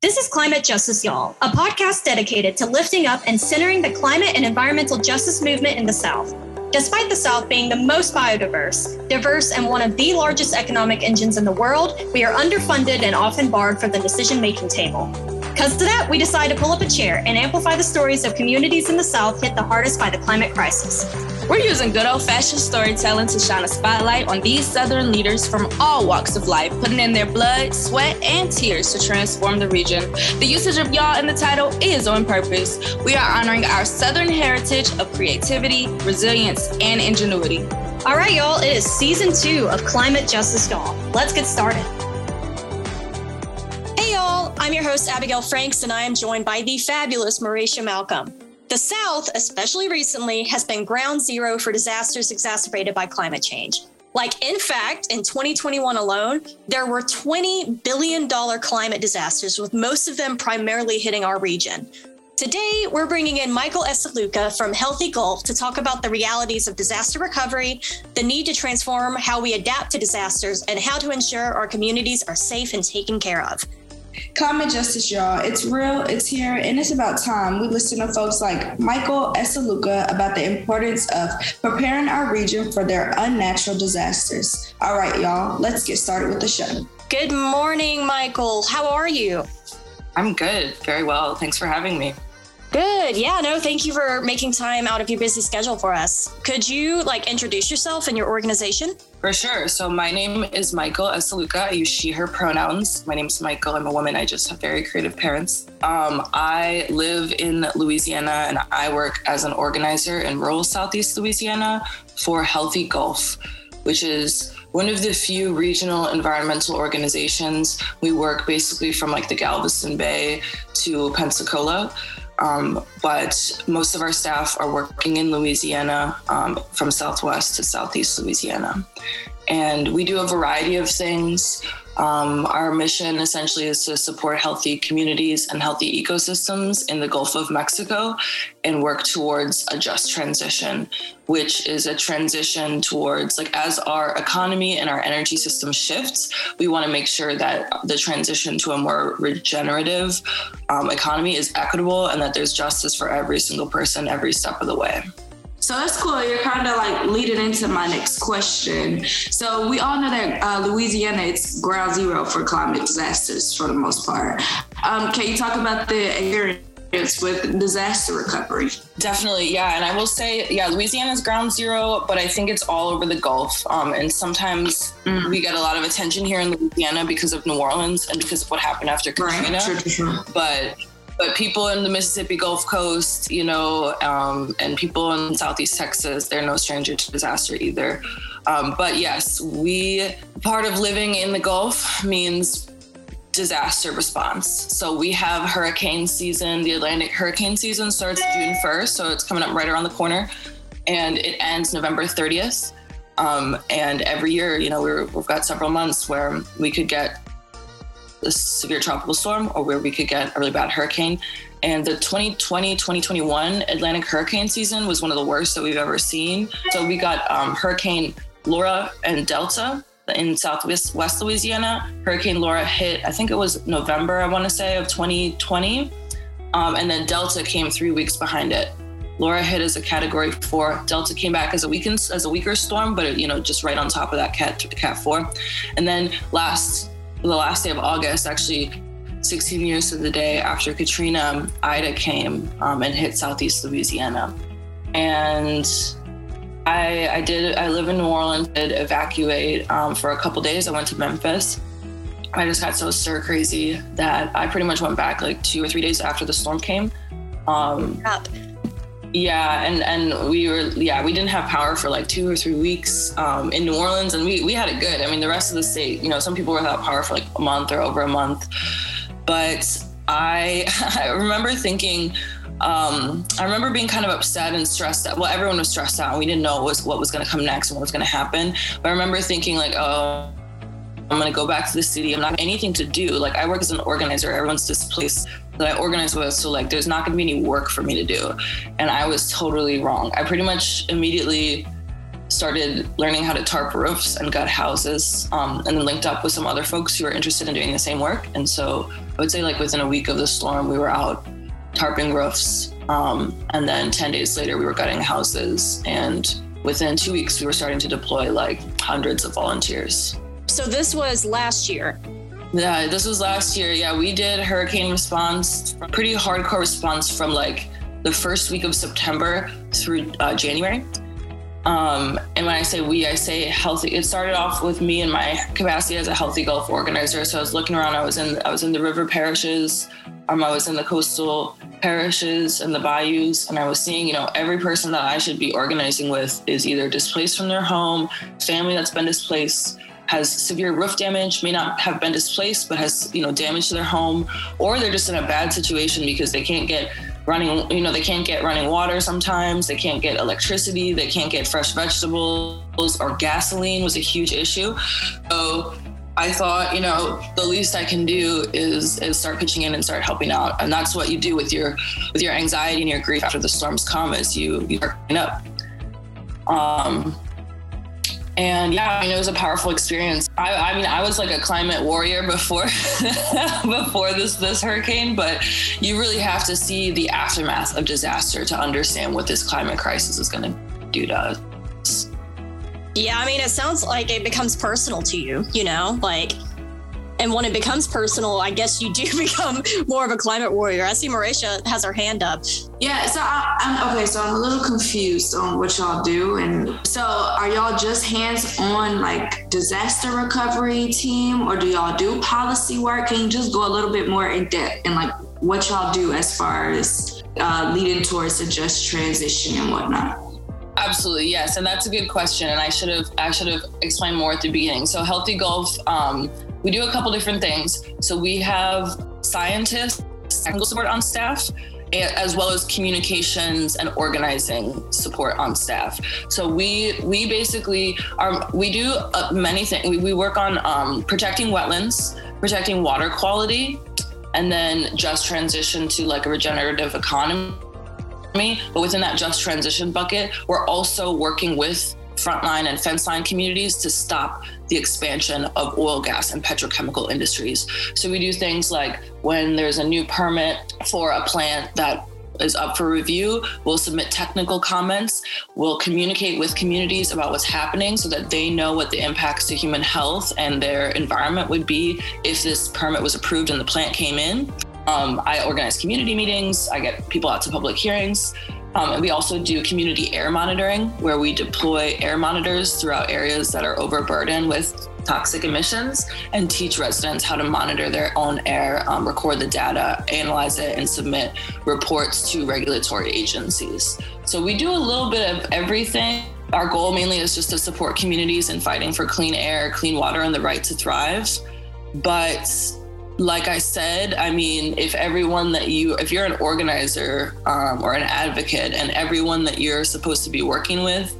This is Climate Justice Y'all, a podcast dedicated to lifting up and centering the climate and environmental justice movement in the South. Despite the South being the most biodiverse, diverse, and one of the largest economic engines in the world, we are underfunded and often barred from the decision making table. Because of that, we decide to pull up a chair and amplify the stories of communities in the South hit the hardest by the climate crisis. We're using good old fashioned storytelling to shine a spotlight on these Southern leaders from all walks of life, putting in their blood, sweat, and tears to transform the region. The usage of y'all in the title is on purpose. We are honoring our Southern heritage of creativity, resilience, and ingenuity. All right, y'all, it is season two of Climate Justice Y'all. Let's get started. Hey, y'all, I'm your host, Abigail Franks, and I am joined by the fabulous Mauricia Malcolm. The South, especially recently, has been ground zero for disasters exacerbated by climate change. Like, in fact, in 2021 alone, there were $20 billion climate disasters, with most of them primarily hitting our region. Today, we're bringing in Michael Esealuka from Healthy Gulf to talk about the realities of disaster recovery, the need to transform how we adapt to disasters, and how to ensure our communities are safe and taken care of. Climate justice, y'all. It's real, it's here, and it's about time we listen to folks like Michael Esealuka about the importance of preparing our region for their unnatural disasters. All right, y'all, let's get started with the show. Good morning, Michael. How are you? I'm good. Very well. Thanks for having me. Good. Yeah, no, thank you for making time out of your busy schedule for us. Could you like introduce yourself and your organization? For sure. So my name is Michael Esealuka. I use she, her pronouns. My name is Michael. I'm a woman. I just have very creative parents. Um, I live in Louisiana and I work as an organizer in rural Southeast Louisiana for Healthy Gulf, which is one of the few regional environmental organizations. We work basically from like the Galveston Bay to Pensacola. Um, but most of our staff are working in Louisiana um, from Southwest to Southeast Louisiana. And we do a variety of things. Um, our mission essentially is to support healthy communities and healthy ecosystems in the Gulf of Mexico and work towards a just transition, which is a transition towards, like, as our economy and our energy system shifts, we want to make sure that the transition to a more regenerative um, economy is equitable and that there's justice for every single person every step of the way. So that's cool. You're kind of like leading into my next question. So we all know that uh, Louisiana it's ground zero for climate disasters for the most part. Um, can you talk about the experience with disaster recovery? Definitely, yeah. And I will say, yeah, Louisiana's ground zero, but I think it's all over the Gulf. Um, and sometimes mm. we get a lot of attention here in Louisiana because of New Orleans and because of what happened after Katrina. Right. But but people in the Mississippi Gulf Coast, you know, um, and people in Southeast Texas, they're no stranger to disaster either. Um, but yes, we part of living in the Gulf means disaster response. So we have hurricane season. The Atlantic hurricane season starts June 1st, so it's coming up right around the corner, and it ends November 30th. Um, and every year, you know, we have got several months where we could get a severe tropical storm or where we could get a really bad hurricane. And the 2020 2021 Atlantic hurricane season was one of the worst that we've ever seen. So we got um, Hurricane Laura and Delta in southwest West Louisiana. Hurricane Laura hit, I think it was November, I want to say, of 2020. Um, and then Delta came three weeks behind it. Laura hit as a category four. Delta came back as a weekend, as a weaker storm, but you know, just right on top of that cat cat four. And then last the last day of August, actually 16 years to the day after Katrina, Ida came um, and hit Southeast Louisiana. And I, I, did, I live in New Orleans, did evacuate um, for a couple days. I went to Memphis. I just got so stir crazy that I pretty much went back like two or three days after the storm came. Um, yeah, and and we were yeah we didn't have power for like two or three weeks um, in New Orleans, and we we had it good. I mean, the rest of the state, you know, some people were without power for like a month or over a month, but I I remember thinking. Um, I remember being kind of upset and stressed out. Well, everyone was stressed out. And we didn't know what was, what was going to come next and what was going to happen. But I remember thinking like, oh, I'm to go back to the city. I'm not anything to do. Like I work as an organizer. Everyone's displaced that I organize with. So like there's not gonna be any work for me to do. And I was totally wrong. I pretty much immediately started learning how to tarp roofs and gut houses, um, and then linked up with some other folks who were interested in doing the same work. And so I would say, like within a week of the storm, we were out tarping roofs, um, and then ten days later, we were gutting houses, and within two weeks, we were starting to deploy like hundreds of volunteers. So this was last year. Yeah, this was last year. Yeah, we did hurricane response, pretty hardcore response from like the first week of September through uh, January. Um, and when I say we, I say healthy. It started off with me and my capacity as a healthy Gulf organizer. So I was looking around. I was in I was in the river parishes. Um, I was in the coastal parishes and the bayous, and I was seeing, you know, every person that I should be organizing with is either displaced from their home, family that's been displaced, has severe roof damage, may not have been displaced, but has, you know, damage to their home, or they're just in a bad situation because they can't get running, you know, they can't get running water sometimes, they can't get electricity, they can't get fresh vegetables, or gasoline was a huge issue. So I thought, you know, the least I can do is is start pitching in and start helping out, and that's what you do with your with your anxiety and your grief after the storms come, is you you start up. Um, and yeah, I mean, it was a powerful experience. I, I mean, I was like a climate warrior before before this this hurricane, but you really have to see the aftermath of disaster to understand what this climate crisis is going to do to us. Yeah, I mean, it sounds like it becomes personal to you. You know, like and when it becomes personal, I guess you do become more of a climate warrior. I see Marisha has her hand up. Yeah, so I, am okay. So I'm a little confused on what y'all do, and so are y'all just hands-on like disaster recovery team, or do y'all do policy work? Can you just go a little bit more in depth and like what y'all do as far as uh, leading towards a just transition and whatnot? Absolutely, yes, and that's a good question, and I should have I should have explained more at the beginning. So Healthy Gulf. Um, we do a couple different things. So we have scientists, technical support on staff, as well as communications and organizing support on staff. So we we basically are we do uh, many things. We, work on um, protecting wetlands, protecting water quality, and then just transition to like a regenerative economy. But within that just transition bucket, we're also working with frontline and fence line communities to stop the expansion of oil, gas, and petrochemical industries. So we do things like when there's a new permit for a plant that is up for review. We'll submit technical comments. We'll communicate with communities about what's happening so that they know what the impacts to human health and their environment would be if this permit was approved and the plant came in. Um, I organize community meetings. I get people out to public hearings. Um, and we also do community air monitoring, where we deploy air monitors throughout areas that are overburdened with toxic emissions and teach residents how to monitor their own air, um, record the data, analyze it, and submit reports to regulatory agencies. So we do a little bit of everything. Our goal mainly is just to support communities in fighting for clean air, clean water, and the right to thrive. But like I said, I mean, if everyone that you, if you're an organizer um, or an advocate, and everyone that you're supposed to be working with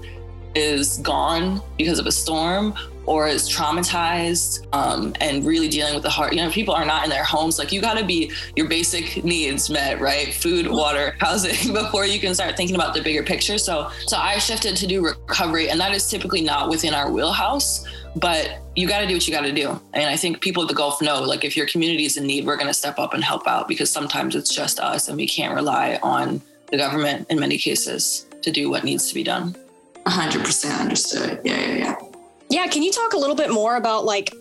is gone because of a storm or is traumatized um, and really dealing with the heart, you know, people are not in their homes. Like you got to be your basic needs met, right? Food, water, housing before you can start thinking about the bigger picture. So, so I shifted to do recovery, and that is typically not within our wheelhouse but you got to do what you got to do. And I think people at the Gulf know, like, if your community is in need, we're going to step up and help out because sometimes it's just us and we can't rely on the government in many cases to do what needs to be done. 100% understood. Yeah, yeah, yeah. Yeah. Can you talk a little bit more about like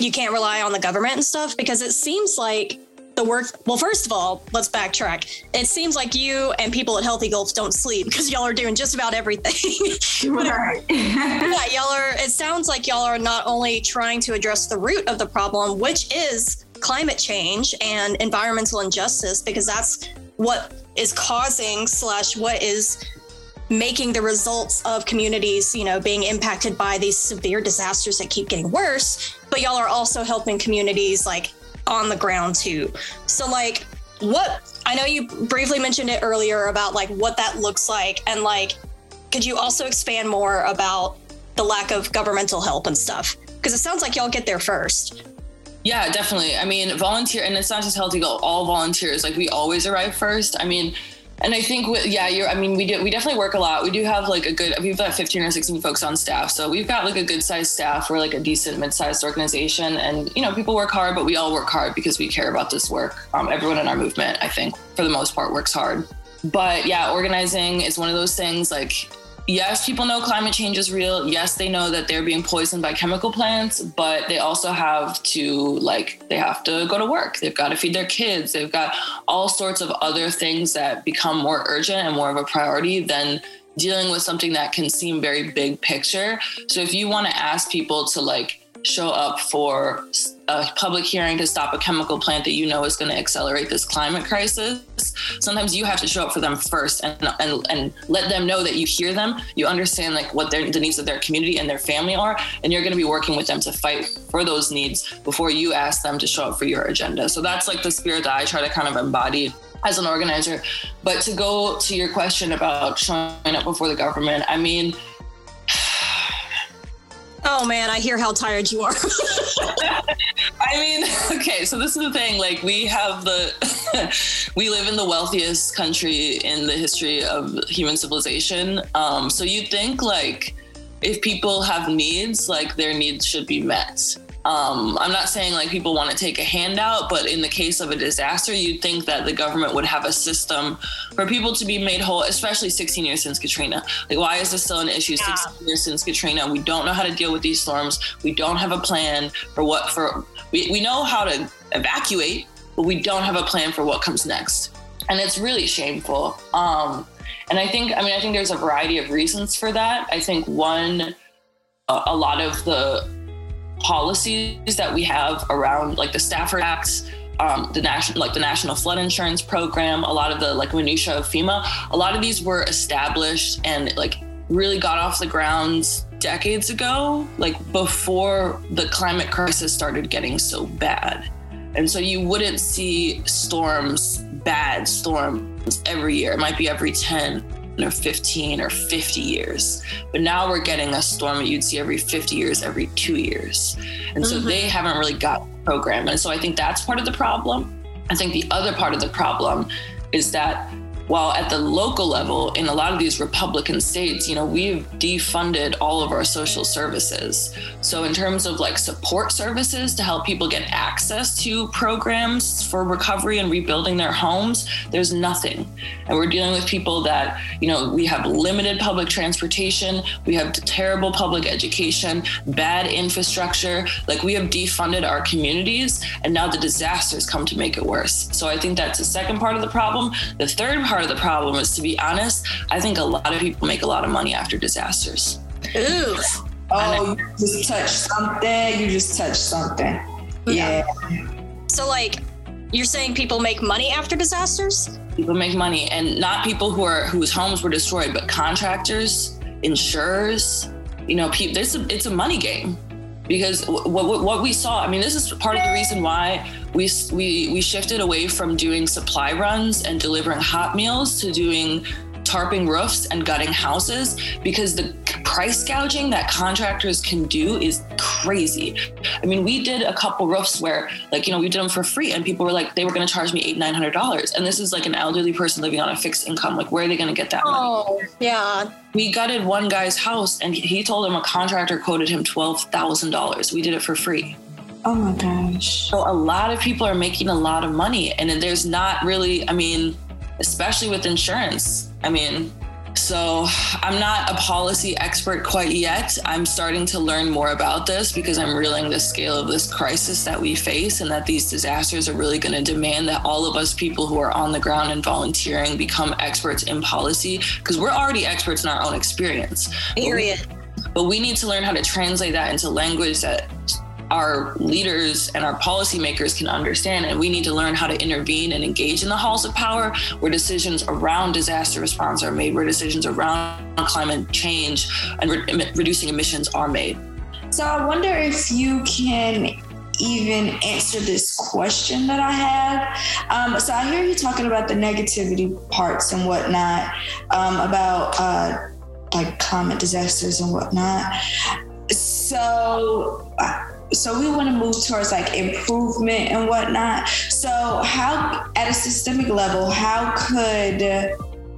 you can't rely on the government and stuff? Because it seems like the work well first of all let's backtrack it seems like you and people at healthy gulf don't sleep because y'all are doing just about everything right. yeah y'all are it sounds like y'all are not only trying to address the root of the problem which is climate change and environmental injustice because that's what is causing slash what is making the results of communities, you know, being impacted by these severe disasters that keep getting worse. But y'all are also helping communities like on the ground too. So like what I know you briefly mentioned it earlier about like what that looks like and like could you also expand more about the lack of governmental help and stuff? Because it sounds like y'all get there first. Yeah, definitely. I mean, volunteer, and it's not just Healthy Gulf, all volunteers, like we always arrive first. I mean, and I think, with, yeah, you're. I mean, we do. We definitely work a lot. We do have like a good. We've got 15 or 16 folks on staff, so we've got like a good sized staff. We're like a decent mid-sized organization, and you know, people work hard, but we all work hard because we care about this work. Um, everyone in our movement, I think, for the most part, works hard. But yeah, organizing is one of those things. Like yes, people know climate change is real. Yes, they know that they're being poisoned by chemical plants, but they also have to like they have to go to work. They've got to feed their kids. They've got all sorts of other things that become more urgent and more of a priority than dealing with something that can seem very big picture. So if you want to ask people to like show up for a public hearing to stop a chemical plant that you know is going to accelerate this climate crisis, sometimes you have to show up for them first and, and, and let them know that you hear them, you understand like what their, the needs of their community and their family are, and you're going to be working with them to fight for those needs before you ask them to show up for your agenda. So that's like the spirit that I try to kind of embody as an organizer. But to go to your question about showing up before the government, I mean, Oh man, I hear how tired you are. I mean, okay, so this is the thing. Like, we have the, we live in the wealthiest country in the history of human civilization. Um, so you think like, if people have needs, like their needs should be met. Um, I'm not saying like people want to take a handout, but in the case of a disaster, you'd think that the government would have a system for people to be made whole, especially 16 years since Katrina. Like, why is this still an issue yeah. 16 years since Katrina? We don't know how to deal with these storms. We don't have a plan for what, for, we, we know how to evacuate, but we don't have a plan for what comes next. And it's really shameful. Um, and I think, I mean, I think there's a variety of reasons for that. I think one, a lot of the policies that we have around like the Stafford Acts, um, the national like the National Flood Insurance Program, a lot of the like minutia of FEMA, a lot of these were established and like really got off the ground decades ago, like before the climate crisis started getting so bad. And so you wouldn't see storms, bad storms every year. It might be every 10 or 15 or 50 years. But now we're getting a storm that you'd see every 50 years, every two years. And so mm-hmm. they haven't really got the program. And so I think that's part of the problem. I think the other part of the problem is that while at the local level, in a lot of these Republican states, you know, we've defunded all of our social services. So, in terms of like support services to help people get access to programs for recovery and rebuilding their homes, there's nothing. And we're dealing with people that, you know, we have limited public transportation, we have terrible public education, bad infrastructure. Like, we have defunded our communities, and now the disasters come to make it worse. So, I think that's the second part of the problem. The third part part of the problem is to be honest, I think a lot of people make a lot of money after disasters. Ooh. Oh, you just touched something. You just touched something. Yeah. So, like, you're saying people make money after disasters? People make money, and not people who are whose homes were destroyed, but contractors, insurers. You know, people. It's a, it's a money game because what, what, what we saw. I mean, this is part of the reason why we, we, we shifted away from doing supply runs and delivering hot meals to doing tarping roofs and gutting houses because the price gouging that contractors can do is crazy. I mean, we did a couple roofs where, like, you know, we did them for free, and people were like, they were going to charge me eight, nine hundred dollars, and this is like an elderly person living on a fixed income. Like, where are they going to get that oh, money? yeah. We gutted one guy's house, and he told him a contractor quoted him twelve thousand dollars. We did it for free. Oh my gosh. So a lot of people are making a lot of money, and there's not really, I mean, especially with insurance. I mean, so I'm not a policy expert quite yet. I'm starting to learn more about this because I'm realizing the scale of this crisis that we face and that these disasters are really going to demand that all of us people who are on the ground and volunteering become experts in policy because we're already experts in our own experience. Period. But we, but we need to learn how to translate that into language that our leaders and our policymakers can understand. And we need to learn how to intervene and engage in the halls of power where decisions around disaster response are made, where decisions around climate change and re- reducing emissions are made. So I wonder if you can even answer this question that I have. Um, so I hear you talking about the negativity parts and whatnot, um, about uh, like climate disasters and whatnot. So. So we want to move towards like improvement and whatnot. So how at a systemic level, how could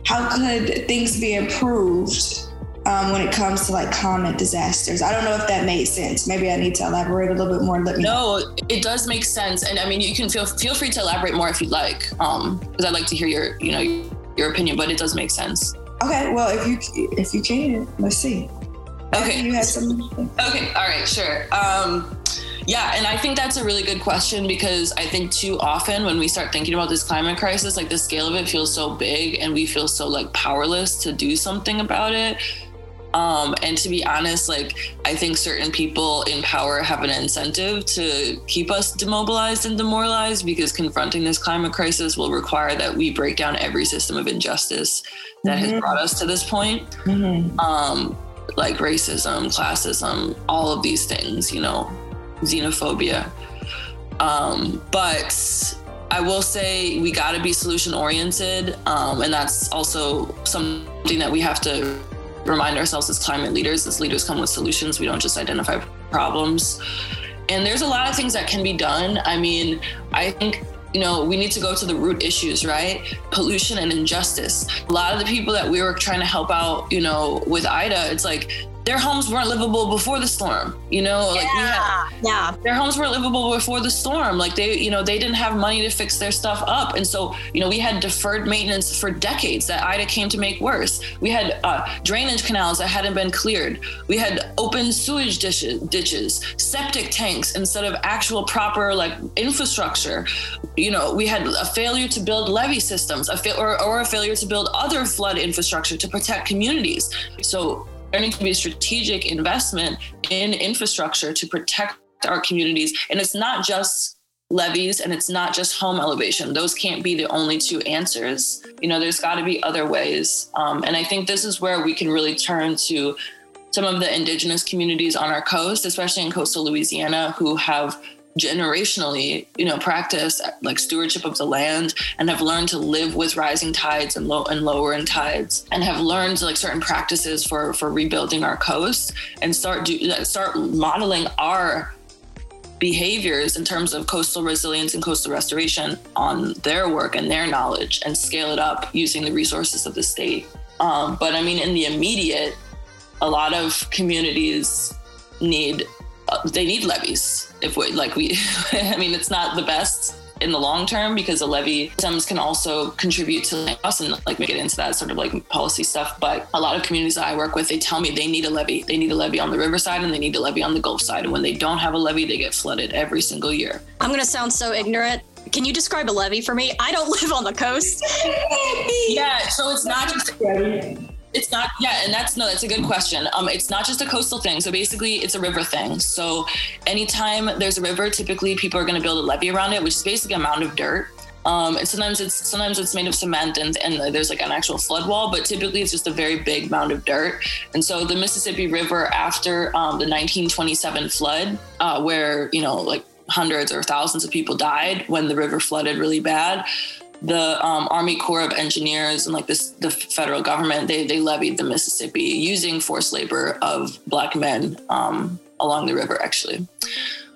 how could things be improved um, when it comes to like climate disasters. I don't know if that made sense. Maybe I need to elaborate a little bit more. Let me no, know. it does make sense, and I mean, you can feel feel free to elaborate more if you'd like, because um, I'd like to hear your you know your opinion. But it does make sense. Okay, well, if you if you can, let's see. Okay, you had something. Okay, all right, sure. Um, yeah, and I think that's a really good question because I think too often when we start thinking about this climate crisis, like the scale of it feels so big and we feel so like powerless to do something about it. Um, and to be honest, like I think certain people in power have an incentive to keep us demobilized and demoralized because confronting this climate crisis will require that we break down every system of injustice that mm-hmm. has brought us to this point. Mm-hmm. Um, like racism, classism, all of these things, you know, xenophobia. Um, but I will say we got to be solution oriented. Um, and that's also something that we have to remind ourselves as climate leaders, as leaders come with solutions. We don't just identify problems. And there's a lot of things that can be done. I mean, I think you know, we need to go to the root issues, right? Pollution and injustice. A lot of the people that we were trying to help out, you know, with Ida, it's like their homes weren't livable before the storm. You know, like yeah, had, yeah, their homes weren't livable before the storm. Like they, you know, they didn't have money to fix their stuff up, and so you know, we had deferred maintenance for decades that Ida came to make worse. We had uh, drainage canals that hadn't been cleared. We had open sewage dishes, ditches, septic tanks instead of actual proper like infrastructure. You know, we had a failure to build levee systems, a fa- or, or a failure to build other flood infrastructure to protect communities. So needs to be a strategic investment in infrastructure to protect our communities. And it's not just levees and it's not just home elevation. Those can't be the only two answers. You know, there's got to be other ways. Um, and I think this is where we can really turn to some of the indigenous communities on our coast, especially in coastal Louisiana, who have generationally, you know, practice like stewardship of the land and have learned to live with rising tides and low and lowering tides and have learned like certain practices for for rebuilding our coast and start do start modeling our behaviors in terms of coastal resilience and coastal restoration on their work and their knowledge and scale it up using the resources of the state. Um, but I mean, in the immediate, a lot of communities need they need levees. if we like we i mean it's not the best in the long term because a levee systems can also contribute to land costs and like we get into that sort of like policy stuff. But a lot of communities that I work with, they tell me they need a levee. They need a levee on the riverside and they need a levee on the Gulf side. And when they don't have a levee, they get flooded every single year. I'm going to sound so ignorant. Can you describe a levee for me? I don't live on the coast. yeah, so it's not just it's not, yeah, and that's no, that's a good question. Um, it's not just a coastal thing. So basically, it's a river thing. So anytime there's a river, typically people are going to build a levee around it, which is basically a mound of dirt. Um, and sometimes it's sometimes it's made of cement and, and there's like an actual flood wall, but typically it's just a very big mound of dirt. And so the Mississippi River after um, the 1927 flood, uh, where you know like hundreds or thousands of people died when the river flooded really bad the um, Army Corps of Engineers and like this, the federal government, they, they leveed the Mississippi using forced labor of black men um, along the river, actually,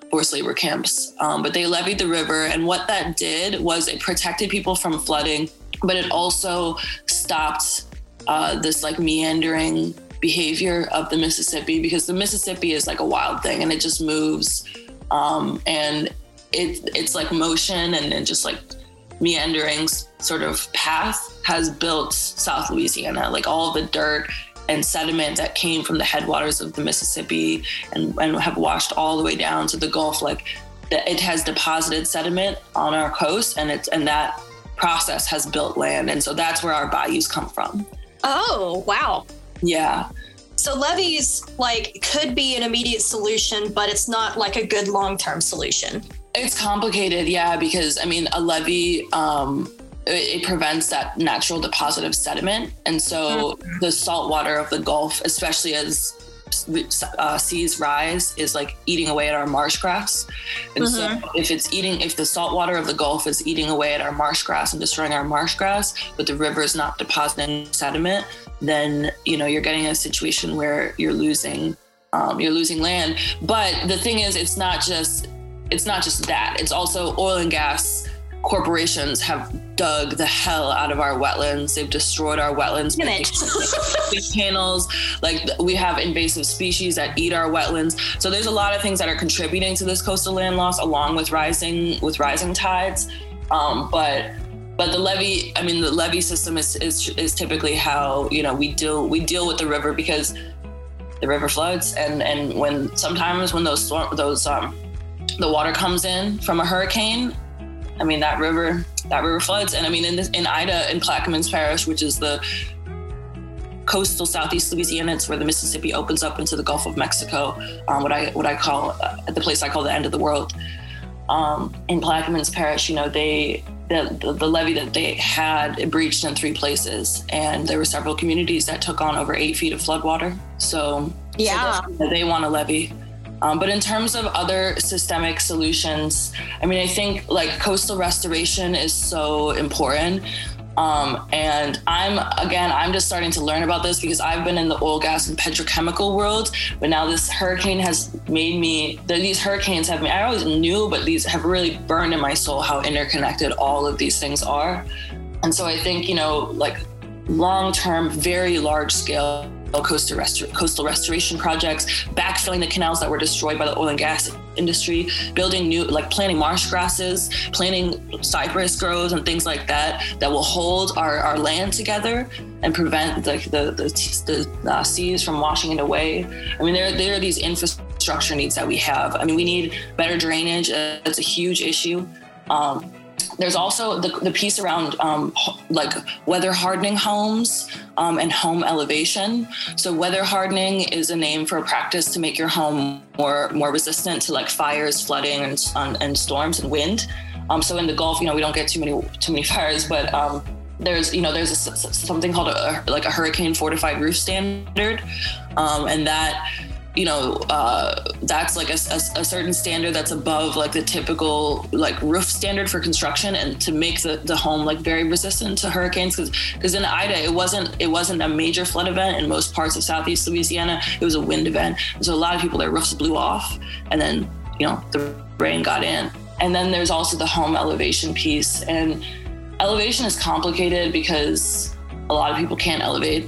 forced labor camps. Um, but they leveed the river, and what that did was it protected people from flooding, but it also stopped uh, this like meandering behavior of the Mississippi because the Mississippi is like a wild thing and it just moves, um, and it it's like motion and, and just like meandering sort of path has built South Louisiana. Like all the dirt and sediment that came from the headwaters of the Mississippi and, and have washed all the way down to the Gulf, like it has deposited sediment on our coast and it's and that process has built land. And so that's where our bayous come from. Oh, wow. Yeah. So levees like could be an immediate solution, but it's not like a good long-term solution. It's complicated, yeah, because I mean, a levee um, it, it, prevents that natural deposit of sediment, and so mm-hmm. the salt water of the Gulf, especially as uh, seas rise, is like eating away at our marsh grass. And mm-hmm. so, if it's eating, if the salt water of the Gulf is eating away at our marsh grass and destroying our marsh grass, but the river is not depositing sediment, then you know you're getting a situation where you're losing um, you're losing land. But the thing is, it's not just it's not just that. It's also oil and gas corporations have dug the hell out of our wetlands. They've destroyed our wetlands. channels. Like we have invasive species that eat our wetlands. So there's a lot of things that are contributing to this coastal land loss, along with rising with rising tides. Um, but but the levee, I mean, the levee system is, is is typically how you know we deal we deal with the river because the river floods, and and when sometimes when those storm those um the water comes in from a hurricane, I mean that river that river floods, and I mean in this, in Ida in Plaquemines Parish, which is the coastal southeast Louisiana. It's where the Mississippi opens up into the Gulf of Mexico, um, what I what I call uh, the place I call the end of the world. Um, in Plaquemines Parish, you know, they the, the, the levee that they had it breached in three places, and there were several communities that took on over eight feet of floodwater. So yeah, so they want a levee. Um, but in terms of other systemic solutions, I mean, I think like coastal restoration is so important. Um, and I'm again, I'm just starting to learn about this because I've been in the oil, gas, and petrochemical world, but now this hurricane has made me. These hurricanes have me. I always knew, but these have really burned in my soul how interconnected all of these things are. And so I think you know, like long-term, very large-scale coastal, coastal restoration projects, backfilling the canals that were destroyed by the oil and gas industry, building new, like planting marsh grasses, planting cypress groves and things like that, that will hold our, our land together and prevent the, the, the, the uh, seas from washing it away. I mean, there, there are these infrastructure needs that we have. I mean, we need better drainage. Uh, it's a huge issue. Um, there's also the, the piece around um, like weather hardening homes um, and home elevation. So weather hardening is a name for a practice to make your home more more resistant to like fires, flooding, and and storms and wind. Um, so in the Gulf, you know, we don't get too many too many fires, but um, there's you know there's a, something called a, like a hurricane fortified roof standard, um, and that you know uh, that's like a, a, a, certain standard that's above like the typical like roof standard for construction and to make the, the home like very resistant to hurricanes. Because in ida it wasn't it wasn't a major flood event in most parts of southeast louisiana. It was a wind event. So a lot of people their roofs blew off and then you know the rain got in. And then there's also the home elevation piece. And elevation is complicated because a lot of people can't elevate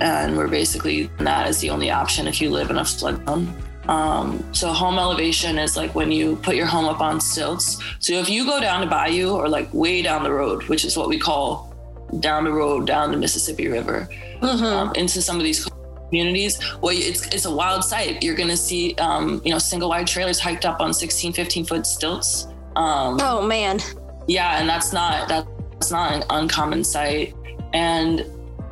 and we're basically that is the only option if you live in a flood zone. Um, so home elevation is like when you put your home up on stilts. So if you go down to Bayou or like way down the road, which is what we call down the road down the Mississippi River, mm-hmm. um, into some of these communities, well, it's it's a wild sight. You're gonna see, um, you know, single wide trailers hiked up on 16, 15 foot stilts. Um, oh man. Yeah, and that's not that's not an uncommon sight. And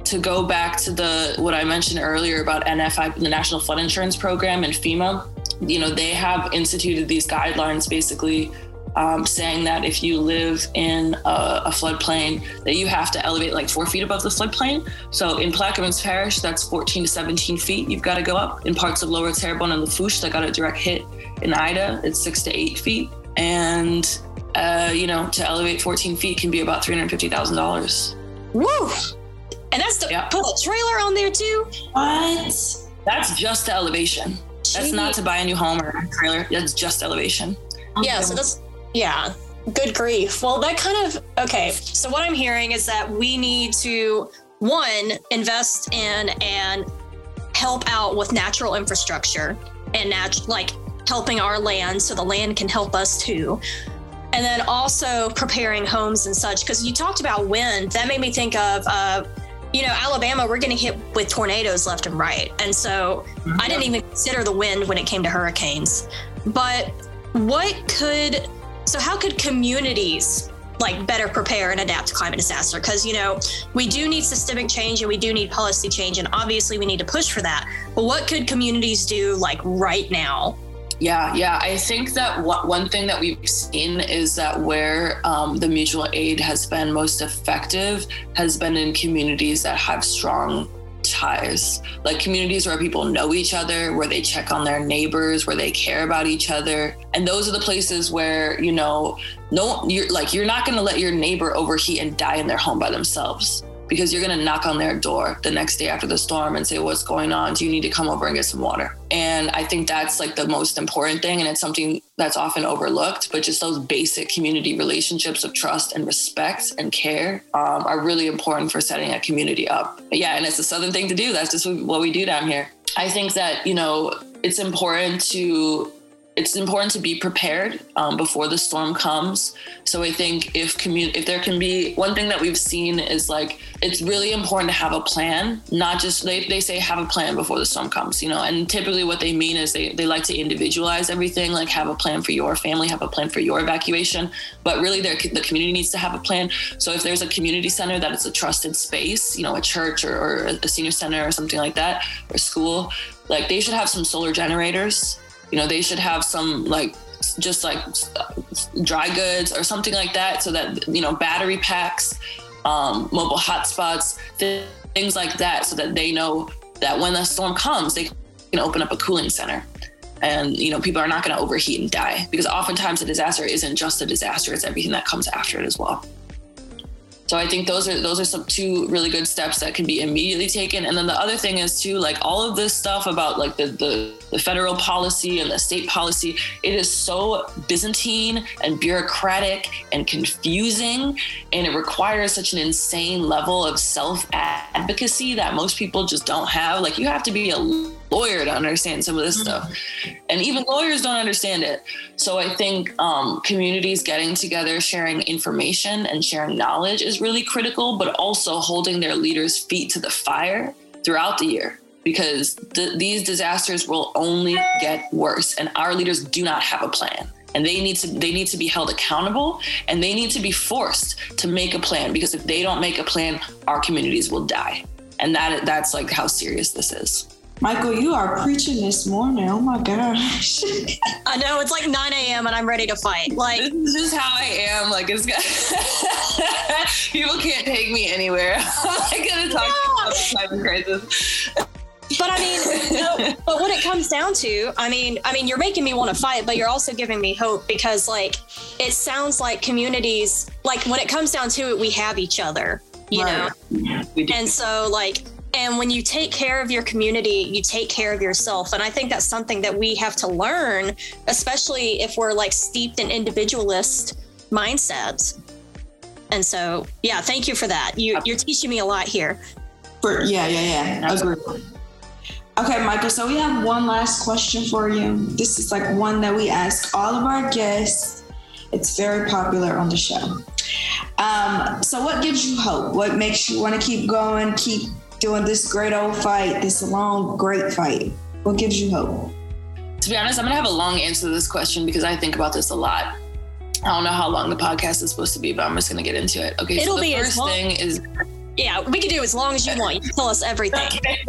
to go back to the what I mentioned earlier about NFI, the National Flood Insurance Program, and FEMA, you know, they have instituted these guidelines basically um, saying that if you live in a, a floodplain, that you have to elevate like four feet above the floodplain. So in Plaquemines Parish, that's 14 to 17 feet. You've got to go up. In parts of Lower Terrebonne and Lafourche, that got a direct hit. In Ida, it's six to eight feet. And, uh, you know, to elevate 14 feet can be about $350,000. Woo! And that's the yep. put a trailer on there too. What? That's just the elevation. Jeez. That's not to buy a new home or a trailer. That's just elevation. Yeah. So that's yeah. Good grief. Well, that kind of okay. So what I'm hearing is that we need to one invest in and help out with natural infrastructure and nat- like helping our land so the land can help us too and then also preparing homes and such because you talked about wind that made me think of uh, you know, Alabama, we're getting hit with tornadoes left and right. And so mm-hmm. I didn't even consider the wind when it came to hurricanes. But what could, so how could communities like better prepare and adapt to climate disaster? Because, you know, we do need systemic change and we do need policy change. And obviously we need to push for that. But what could communities do like right now yeah, yeah. I think that one thing that we've seen is that where um, the mutual aid has been most effective has been in communities that have strong ties, like communities where people know each other, where they check on their neighbors, where they care about each other. And those are the places where, you know, no, you're like, you're not going to let your neighbor overheat and die in their home by themselves. Because you're going to knock on their door the next day after the storm and say, What's going on? Do you need to come over and get some water? And I think that's like the most important thing. And it's something that's often overlooked, but just those basic community relationships of trust and respect and care um, are really important for setting a community up. But yeah, and it's a Southern thing to do. That's just what we do down here. I think that, you know, it's important to it's important to be prepared um, before the storm comes. So I think if commun- if there can be one thing that we've seen is like it's really important to have a plan, not just they, they say have a plan before the storm comes, you know. And typically what they mean is they, they like to individualize everything, like have a plan for your family, have a plan for your evacuation. But really the community needs to have a plan. So if there's a community center that it's a trusted space, you know, a church or, or a senior center or something like that, or school, like they should have some solar generators you know they should have some like just like dry goods or something like that so that you know battery packs um, mobile hotspots things like that so that they know that when the storm comes they can open up a cooling center. And you know people are not going to overheat and die because oftentimes a disaster isn't just a disaster it's everything that comes after it as well so I think those are those are some two really good steps that can be immediately taken. And then the other thing is too, like all of this stuff about like the the, the federal policy and the state policy, it is so Byzantine and bureaucratic and confusing, and it requires such an insane level of self advocacy that most people just don't have. Like you have to be a lawyer to understand some of this stuff, and even lawyers don't understand it. So I think um, communities getting together, sharing information and sharing knowledge is really critical, but also holding their leaders' feet to the fire throughout the year because th- these disasters will only get worse and our leaders do not have a plan. And they need to they need to be held accountable and they need to be forced to make a plan because if they don't make a plan our communities will die. And that that's like how serious this is Michael, you are preaching this morning. Oh my gosh. I know it's like 9 a.m. and I'm ready to fight. Like this is how I am. Like it's people can't take me anywhere. I'm gonna talk about the crisis. But I mean, but what it comes down to, I mean, I mean, you're making me want to fight, but you're also giving me hope because, like, it sounds like communities, like when it comes down to it, we have each other, you right. know, and so like and when you take care of your community, you take care of yourself. And I think that's something that we have to learn, especially if we're like steeped in individualist mindsets. And so, yeah, thank you for that. You, you're teaching me a lot here. For yeah, yeah, yeah. Agree. Okay, Michael. So we have one last question for you. This is like one that we ask all of our guests. It's very popular on the show. Um, so, what gives you hope? What makes you want to keep going, keep doing this great old fight, this long, great fight? What gives you hope? To be honest, I'm going to have a long answer to this question because I think about this a lot. I don't know how long the podcast is supposed to be, but I'm just going to get into it. Okay, It'll so the first long- thing is yeah, we can do as long as you want. You can tell us everything.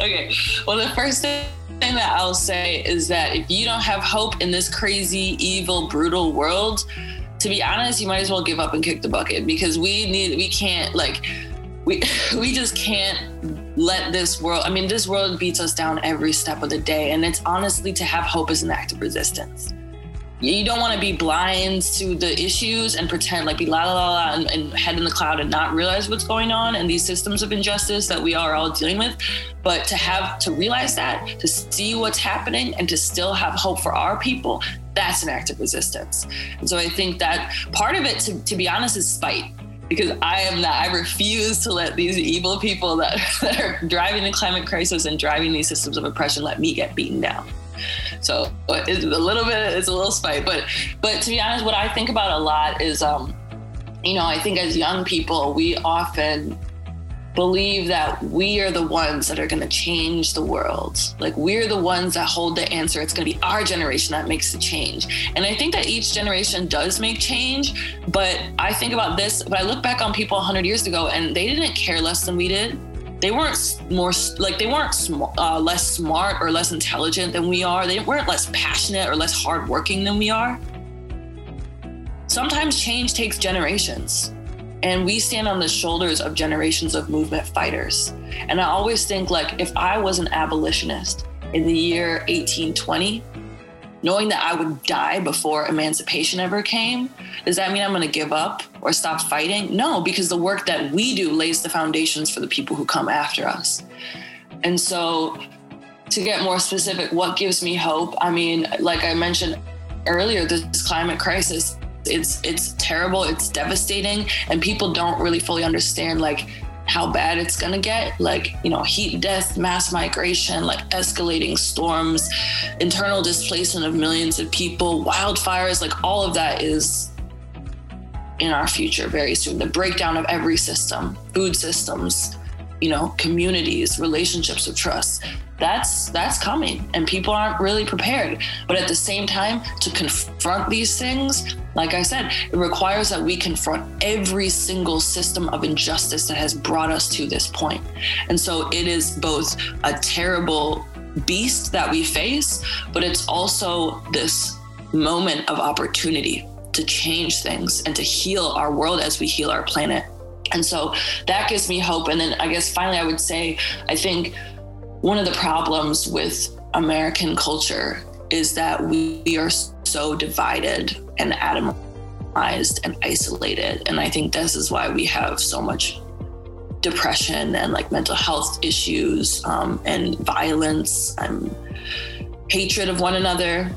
okay. Well, the first thing that I'll say is that if you don't have hope in this crazy, evil, brutal world, to be honest, you might as well give up and kick the bucket because we need, we can't like we we just can't let this world i mean this world beats us down every step of the day and it's honestly to have hope is an act of resistance. You don't want to be blind to the issues and pretend like be la la la, la and, and, head in the cloud and not realize what's going on and these systems of injustice that we are all dealing with. But to have to realize that to see what's happening and to still have hope for our people that's an act of resistance. And so i think that part of it to, to be honest is spite because I am not, I refuse to let these evil people that, that are driving the climate crisis and driving these systems of oppression let me get beaten down. So it's a little bit, it's a little spite, but, but to be honest, what I think about a lot is, um, you know, I think as young people, we often believe that we are the ones that are going to change the world. Like we're the ones that hold the answer. It's going to be our generation that makes the change. And I think that each generation does make change. But I think about this, but I look back on people 100 years ago and they didn't care less than we did. They weren't more like they weren't sm- uh, less smart or less intelligent than we are. They weren't less passionate or less hardworking than we are. Sometimes change takes generations. And we stand on the shoulders of generations of movement fighters. And I always think like if I was an abolitionist in the year 1820, knowing that I would die before emancipation ever came, does that mean I'm going to give up or stop fighting? No, because the work that we do lays the foundations for the people who come after us. And so, to get more specific, what gives me hope? I mean, like I mentioned earlier, this climate crisis, it's it's terrible, it's devastating, and people don't really fully understand like how bad it's to get. Like you know heat death mass migration like escalating storms internal displacement of millions of people wildfires like all of that is in our future very soon. The breakdown of every system food systems you know communities relationships of trust that's that's coming and people aren't really prepared. But at the same time to confront these things like i said it requires that we confront every single system of injustice that has brought us to this point. And so it is both a terrible beast that we face but it's also this moment of opportunity to change things and to heal our world as we heal our planet and so that gives me hope and then i guess finally i would say i think one of the problems with American culture is that we are so divided and atomized and isolated. And I think this is why we have so much depression and like mental health issues um, and violence and hatred of one another.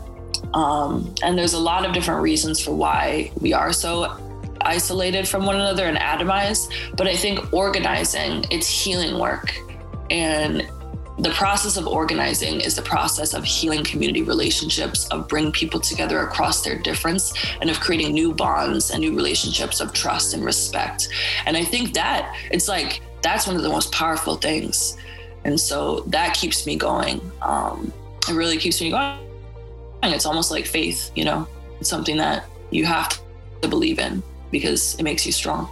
Um, and there's a lot of different reasons for why we are so isolated from one another and atomized. But I think organizing, it's healing work. And the process of organizing is the process of healing community relationships, of bringing people together across their difference, and of creating new bonds and new relationships of trust and respect. And I think that it's like that's one of the most powerful things. And so that keeps me going. Um, it really keeps me going. and It's almost like faith, you know, it's something that you have to believe in because it makes you strong.